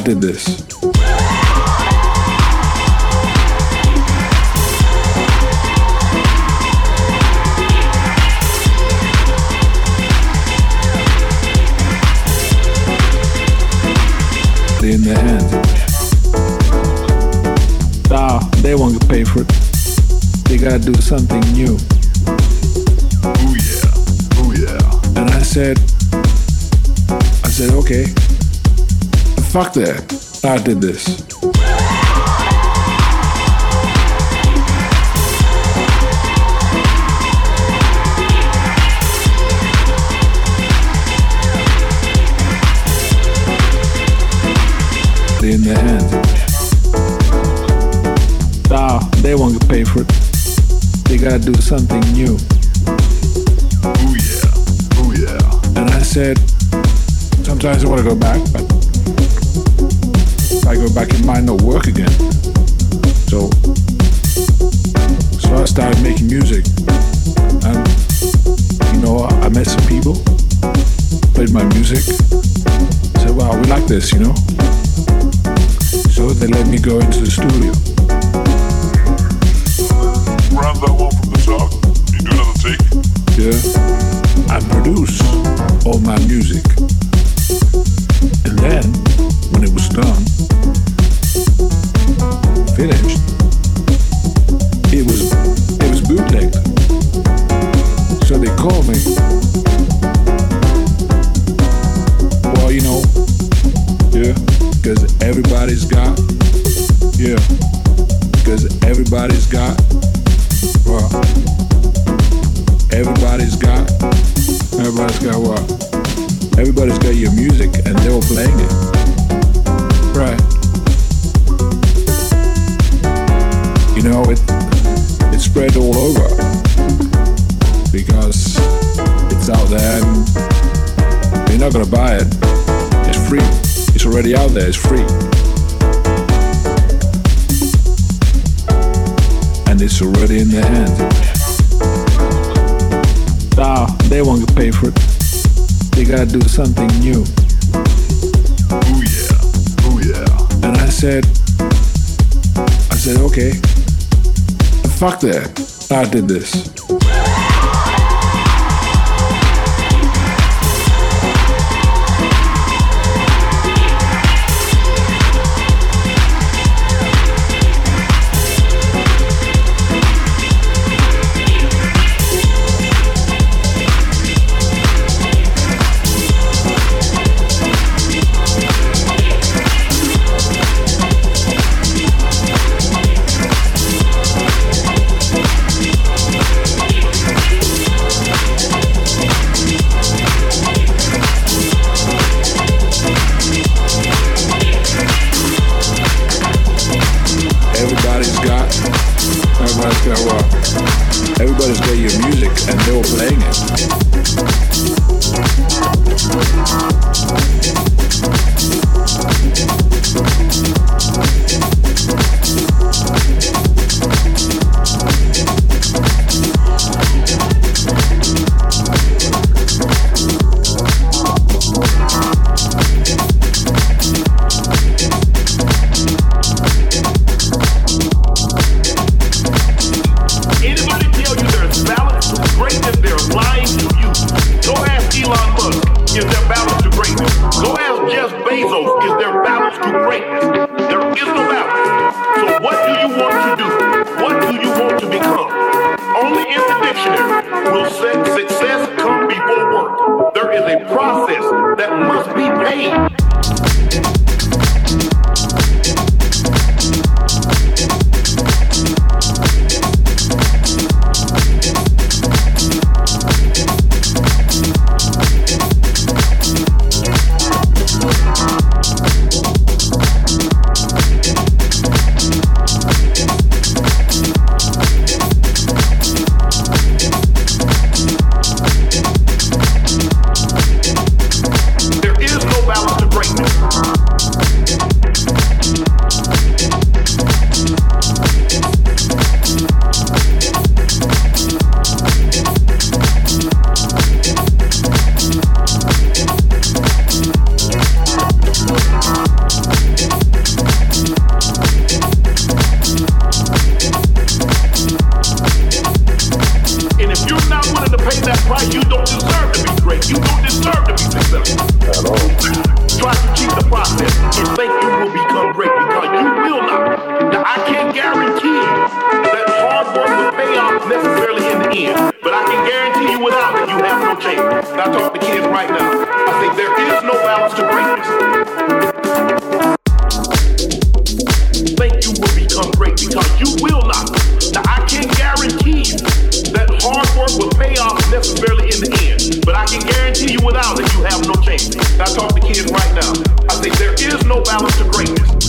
I did this. in their hands. Nah, they won't paid for it. They gotta do something fuck that. I did this. in their hands. Nah, they won't paid for it. They gotta do something new. Oh yeah, oh yeah. And I said, sometimes I wanna go back, but I go back, it might not work again. So, so I started making music, and you know, I met some people, played my music, said, "Wow, we like this," you know. So they let me go into the studio. Round that one from the top. You do another take. Yeah. I produce all my music. And then, when it was done, finished, gotta do something new. Oh yeah, oh yeah. And I said, I said, okay, fuck that. I did this. you don't deserve to be great. You don't deserve to be successful. Try to cheat the process and think you will become great because you will not. Now, I can't guarantee that hard work will pay off necessarily in the end, but I can guarantee you without it, you have no chance. And I talk to kids right now. I think there is no balance to greatness. I can guarantee you without it, you have no chance. I talk to kids right now. I say there is no balance to greatness.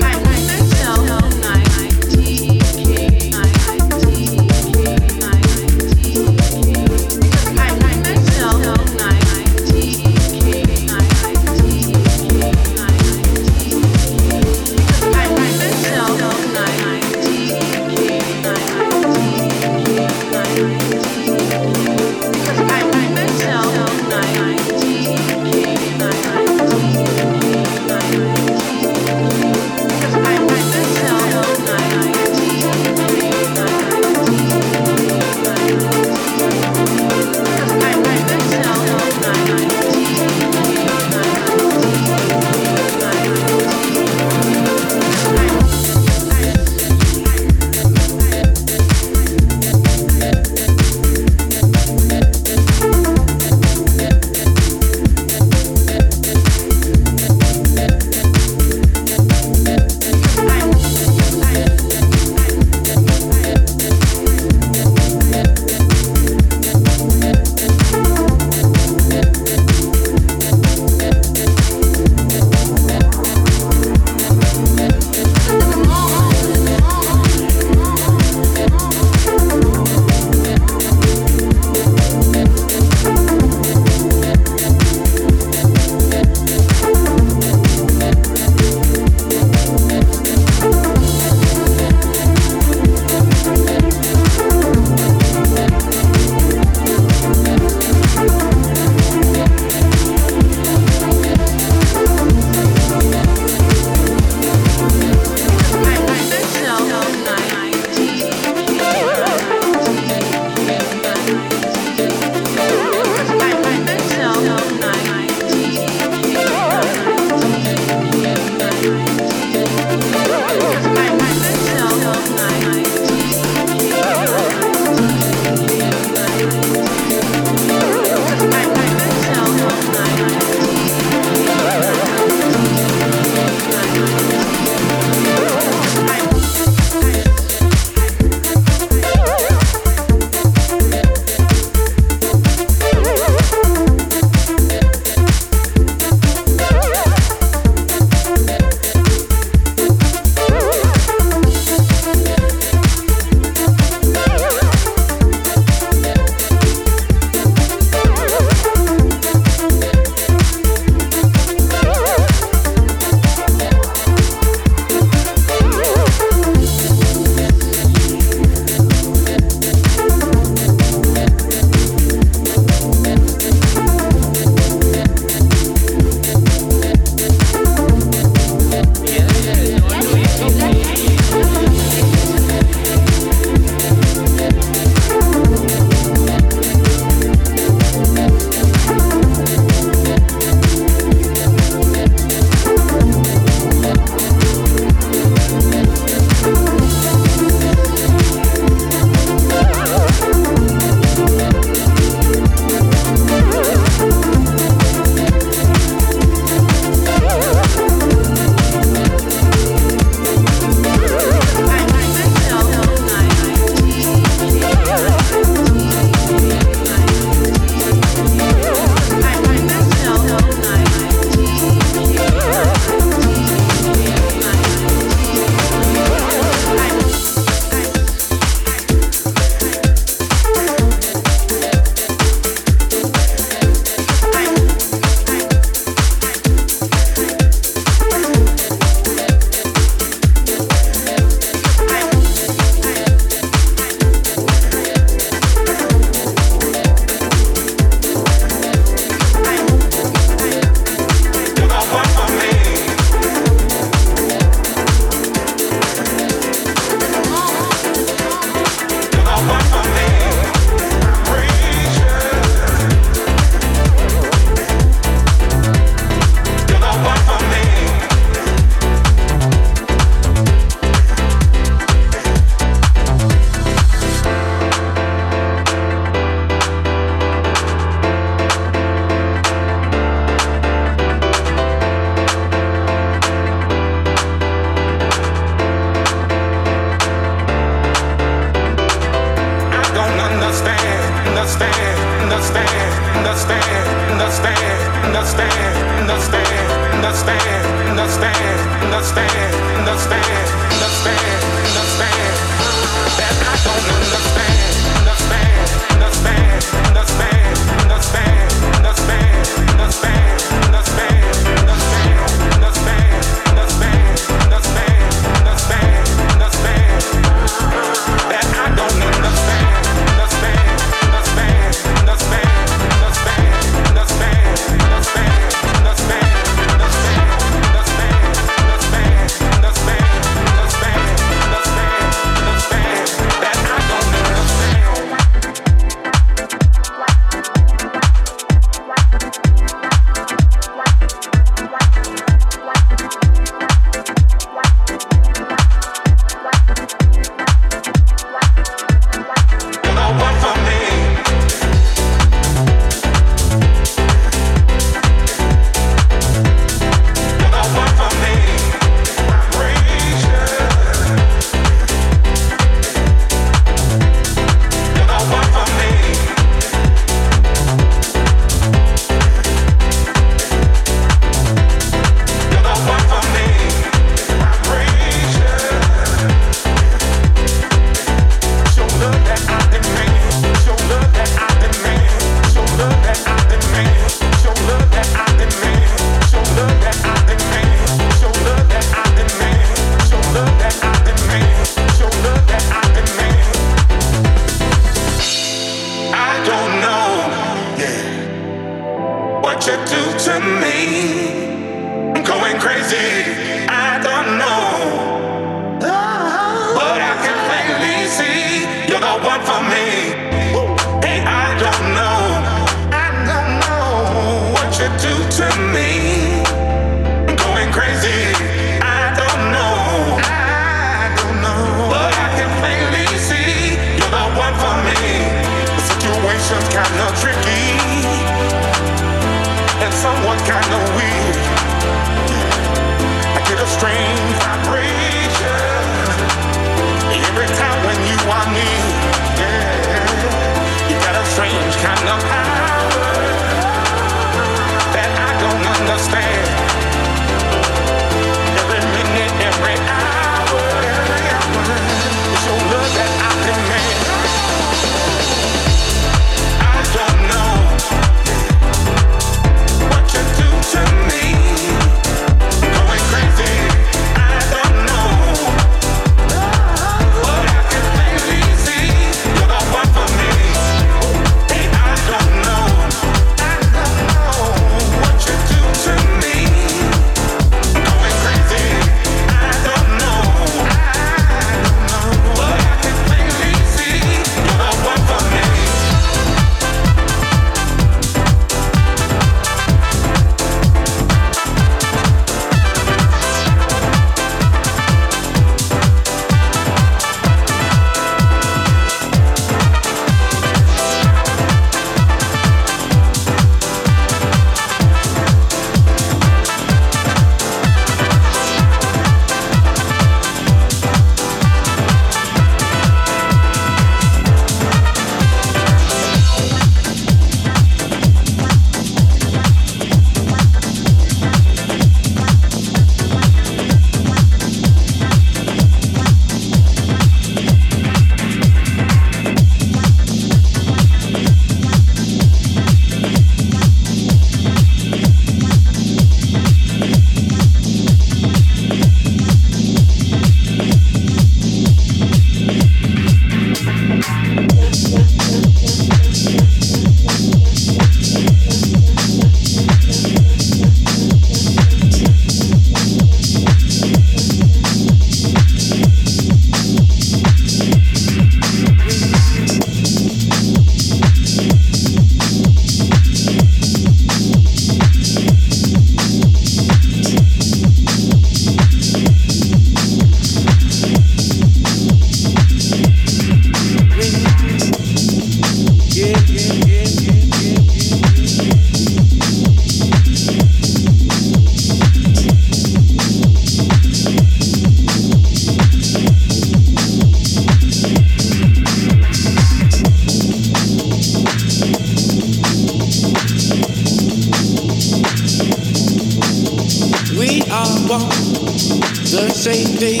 the same thing.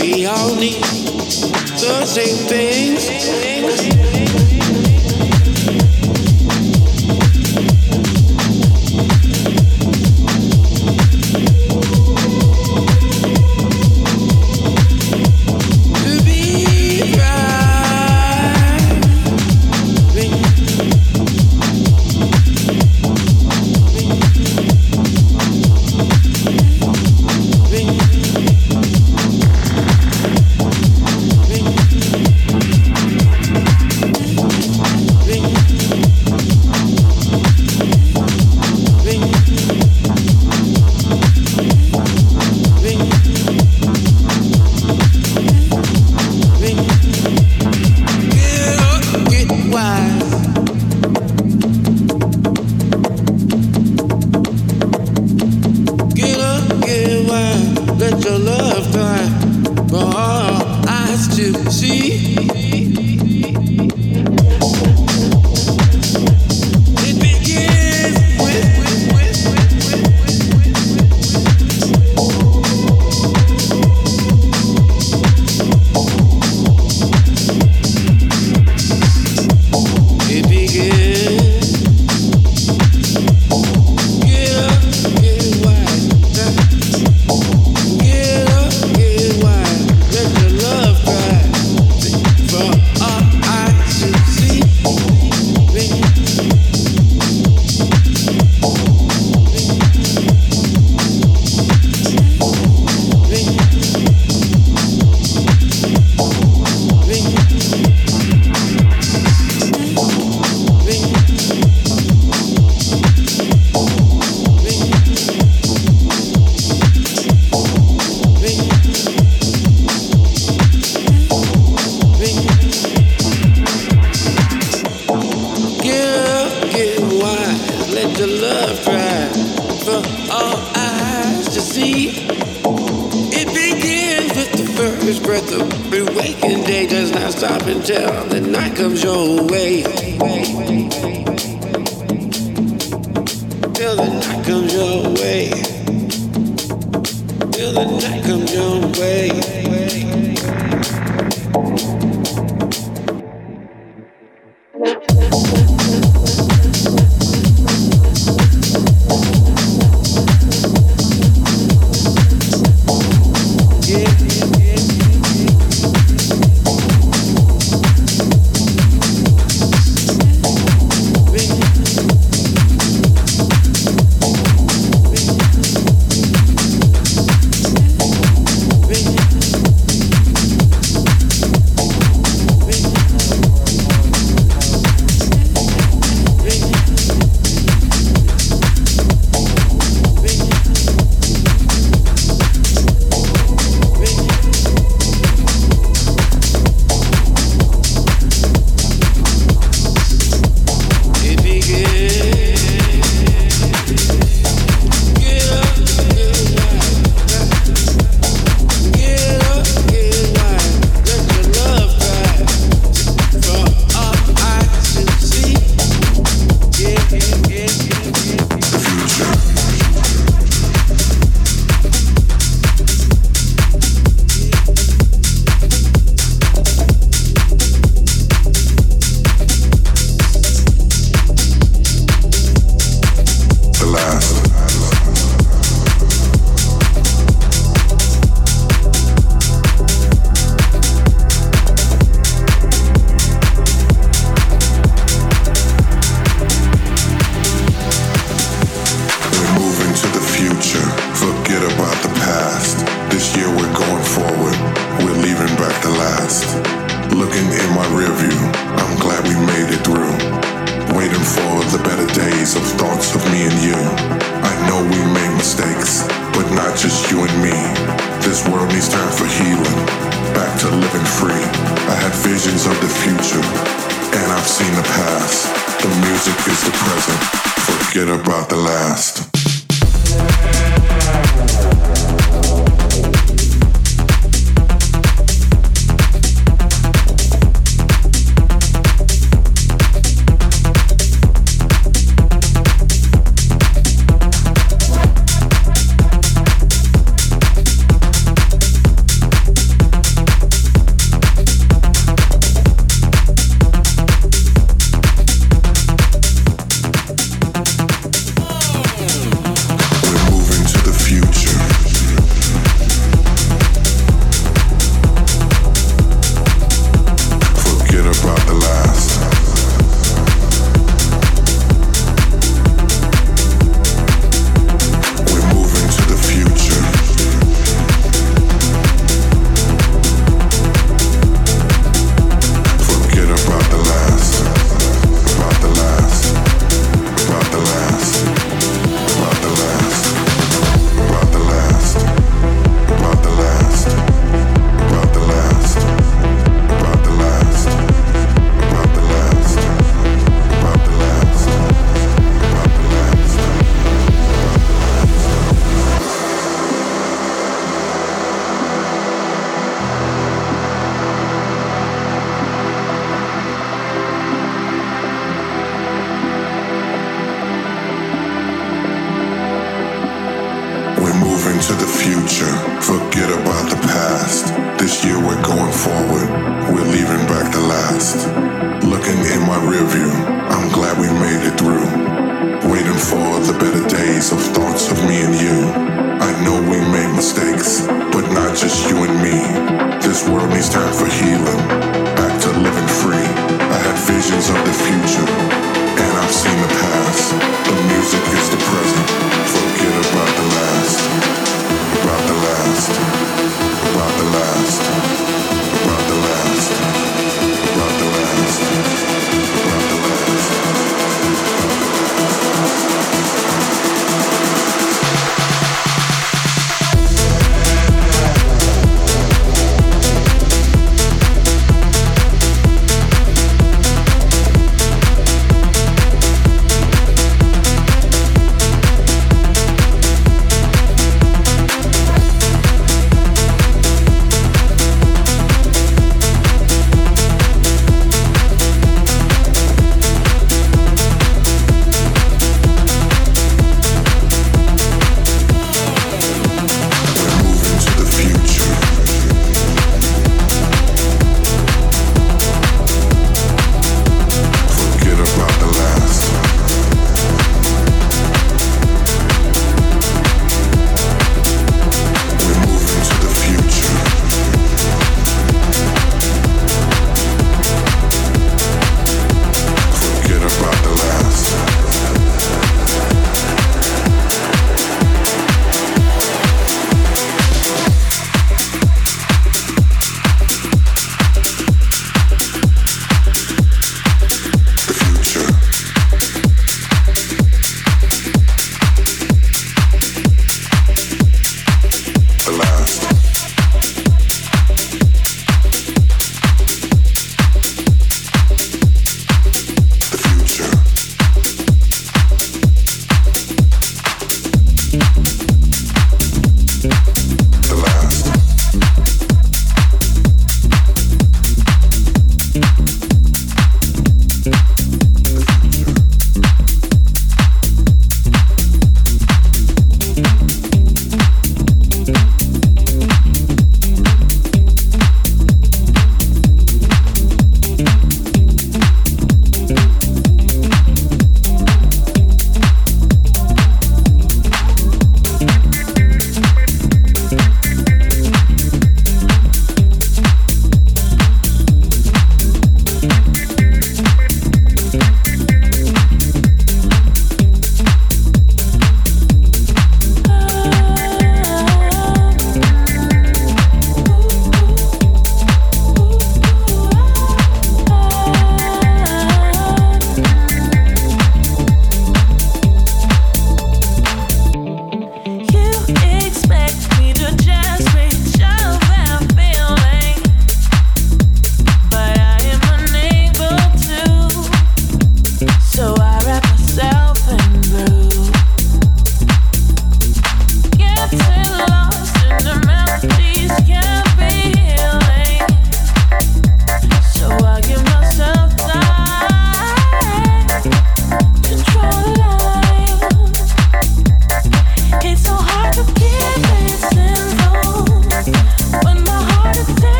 We all need the same things. Looking in my rearview, I'm glad we made it through. Waiting for the better days of thoughts of me and you. I know we made mistakes, but not just you and me. This world needs time for healing, back to living free. I had visions of the future, and I've seen the past. The music is the present, forget about the last.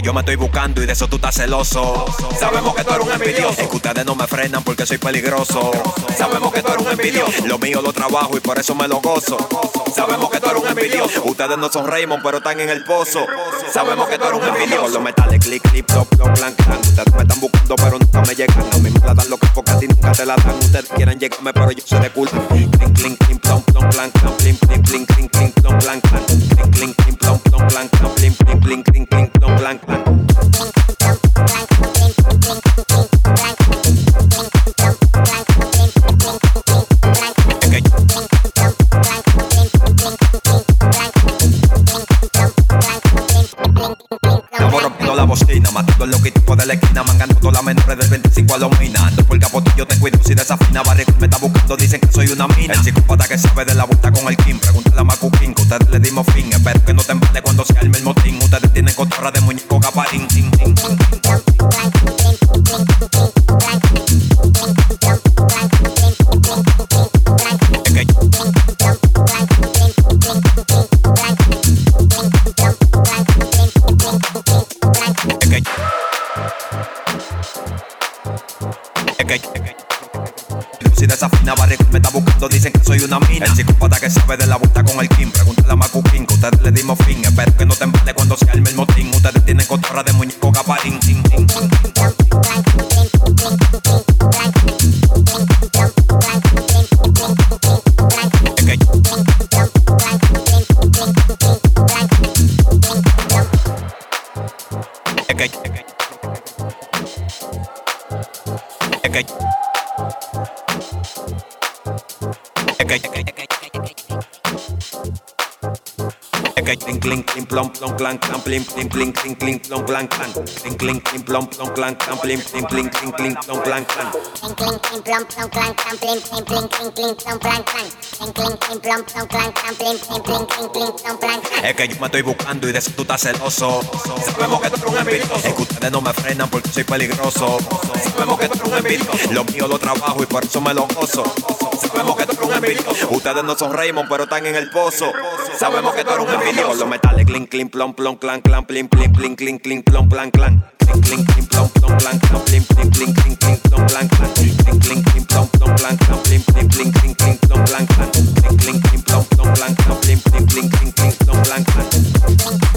Que yo me estoy buscando y de eso tú estás celoso. Sabemos que tú eres un envidioso. Es que ustedes no me frenan porque soy peligroso. Sabemos que tú eres un envidioso. Lo mío lo trabajo y por eso me lo gozo. Sabemos que tú eres un envidioso. Ustedes no son Raymond, pero están en el pozo. Sabemos que tú eres un envidioso. Los metales, clic, clip, plop, plop, clan, clan. Ustedes me están buscando, pero nunca me llegan. A mí me la dan lo que porque a ti nunca te la dan. Ustedes quieren llegarme, pero yo soy de culto. Clink, clink, clink, plom, plom, clan, clan. Clink, clink, clink, clink, clink, plom, clan, clan. Clink, clink, clink, plom, plom, clan, clan. Clink, clink, clink, clink, clink, plom, clan, bocina, matando el loquitico de la esquina, mangando todas las menores del 25 a los minando. Por el capotillo te cuido, si desafina, barrio me está buscando, dicen que soy una mina. El psicópata que sabe de la vuelta con el Kim, pregúntale a Macuquín, que ustedes le dimos fin. Espero que no te embale cuando se arme el motín. Ustedes tienen cotorra de muñeco tin. Si desafina, barrio me está buscando, dicen que soy una mina. El psicópata que sabe de la vuelta con el Kim, pregúntale a Macuquín, que ustedes le dimos fin. Espero que no te embale cuando se arme el motín. Ustedes tienen cotorra de muñeco gabarín. Que es clink, clink, clink, plom, plom, clank, clank, plim, plim, clink, clink, clink, plom, clank, clank. Clink, clink, clink, plom, plom, clank, clank, plim, plim, clink, clink, clink, plom, clank, clank. Clink, clink, clink, plump, plump, clank, clank, plim, plim, plim, clink, clink, plump, clank, clank. Clink, clink, clink, plump, plump, clank, clank, plim, plim, plim, clink, clink, plump, clank, clank. Es que yo me estoy buscando y de eso tú estás celoso. Sabemos que tú eres un envidioso. Es que ustedes no me frenan porque soy peligroso. Sabemos que tú eres un envidioso. Lo mío lo trabajo y por eso me lo gozo. Sabemos que tú eres un envidioso. Ustedes no son Raymond, pero están en el pozo. Sabemos que tú eres un envidioso. Los metales, clink, clink, plom, plom, clan, clan, plim, plim, plim, clink, clink, plom, plan, clan. Clink, clink, clink, plom, plom, clan, plim, plim, plim, clink, clink, plom, plan, clan. Clink, clink, clink, plom, plom, clan, plim, plim, plim, clink, clink, plom, plan, clan. Clink, clink, clink, plom, plom, clan, plim, plim, plim, clink, clink, plom, plan, clan.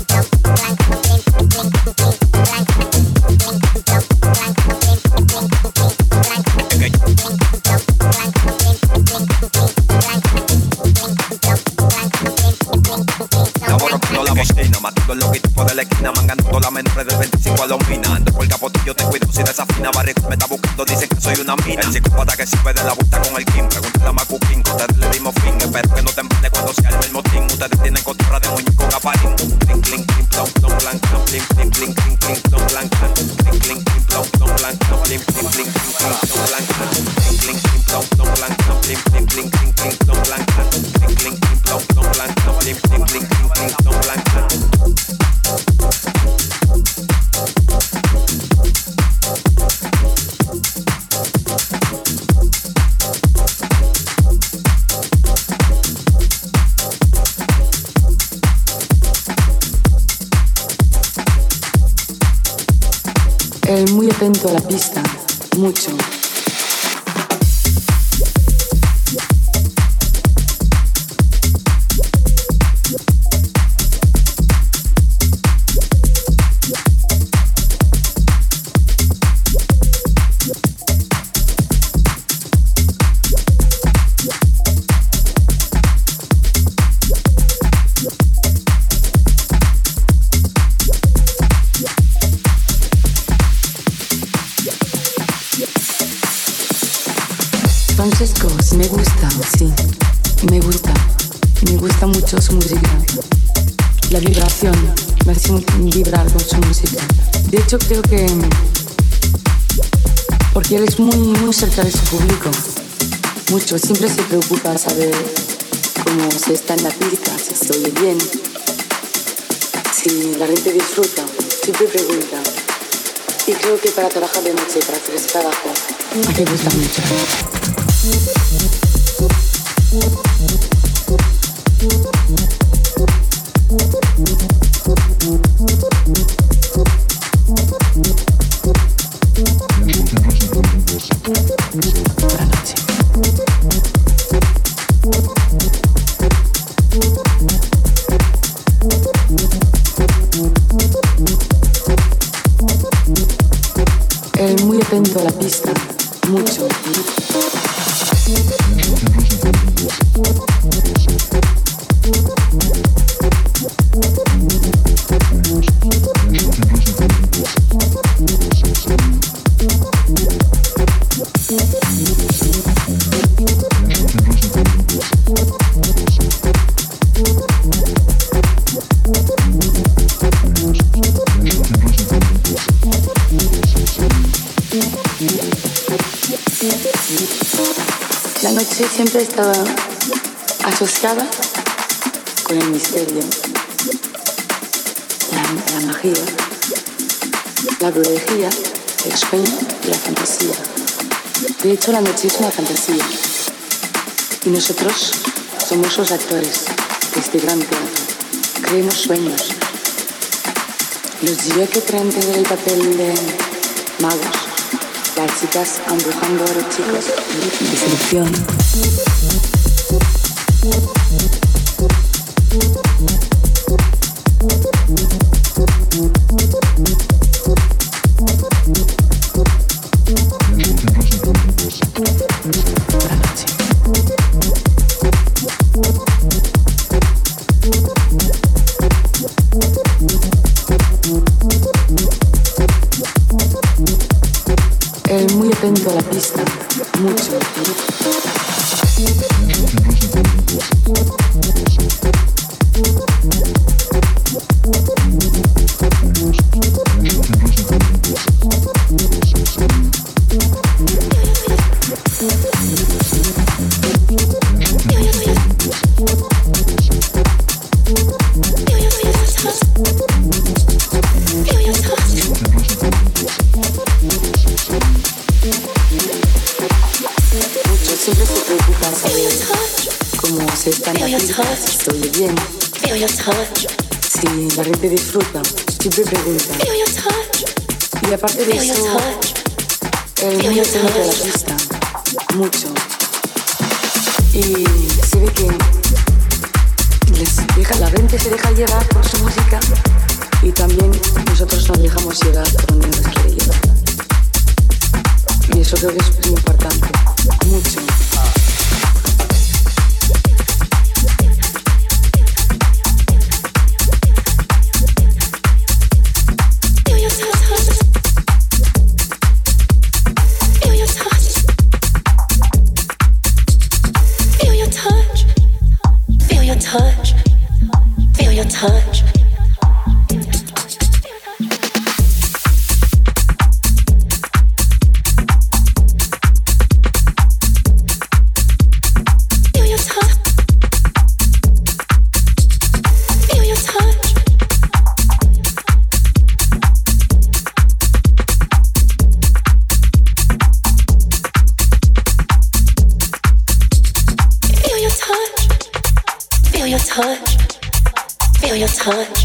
De la esquina, mangando la mente del 25 a los mina. Ando por el capotillo, te cuido si desafina, barrico me está buscando, dicen que soy una mina. El psicópata que sirve de la busta con el Kim, pregúntale a Macuquín, ustedes le dimos fin, espero que no te embale cuando sea el motín. Ustedes tienen de muñeco caparín. Plom, plom, muy atento a la pista, mucho. Hecho, creo que. Porque él es muy, muy cerca de su público. Mucho, siempre se preocupa saber cómo se está en la pista, si se oye bien, si la gente disfruta. Siempre pregunta. Y creo que para trabajar de noche, para hacer ese trabajo, hay que gusta mucho. La una fantasía. Y nosotros somos los actores de este gran teatro. Creemos sueños. Los diría que creen tener el papel de magos. Las chicas embrujando a los chicos. one.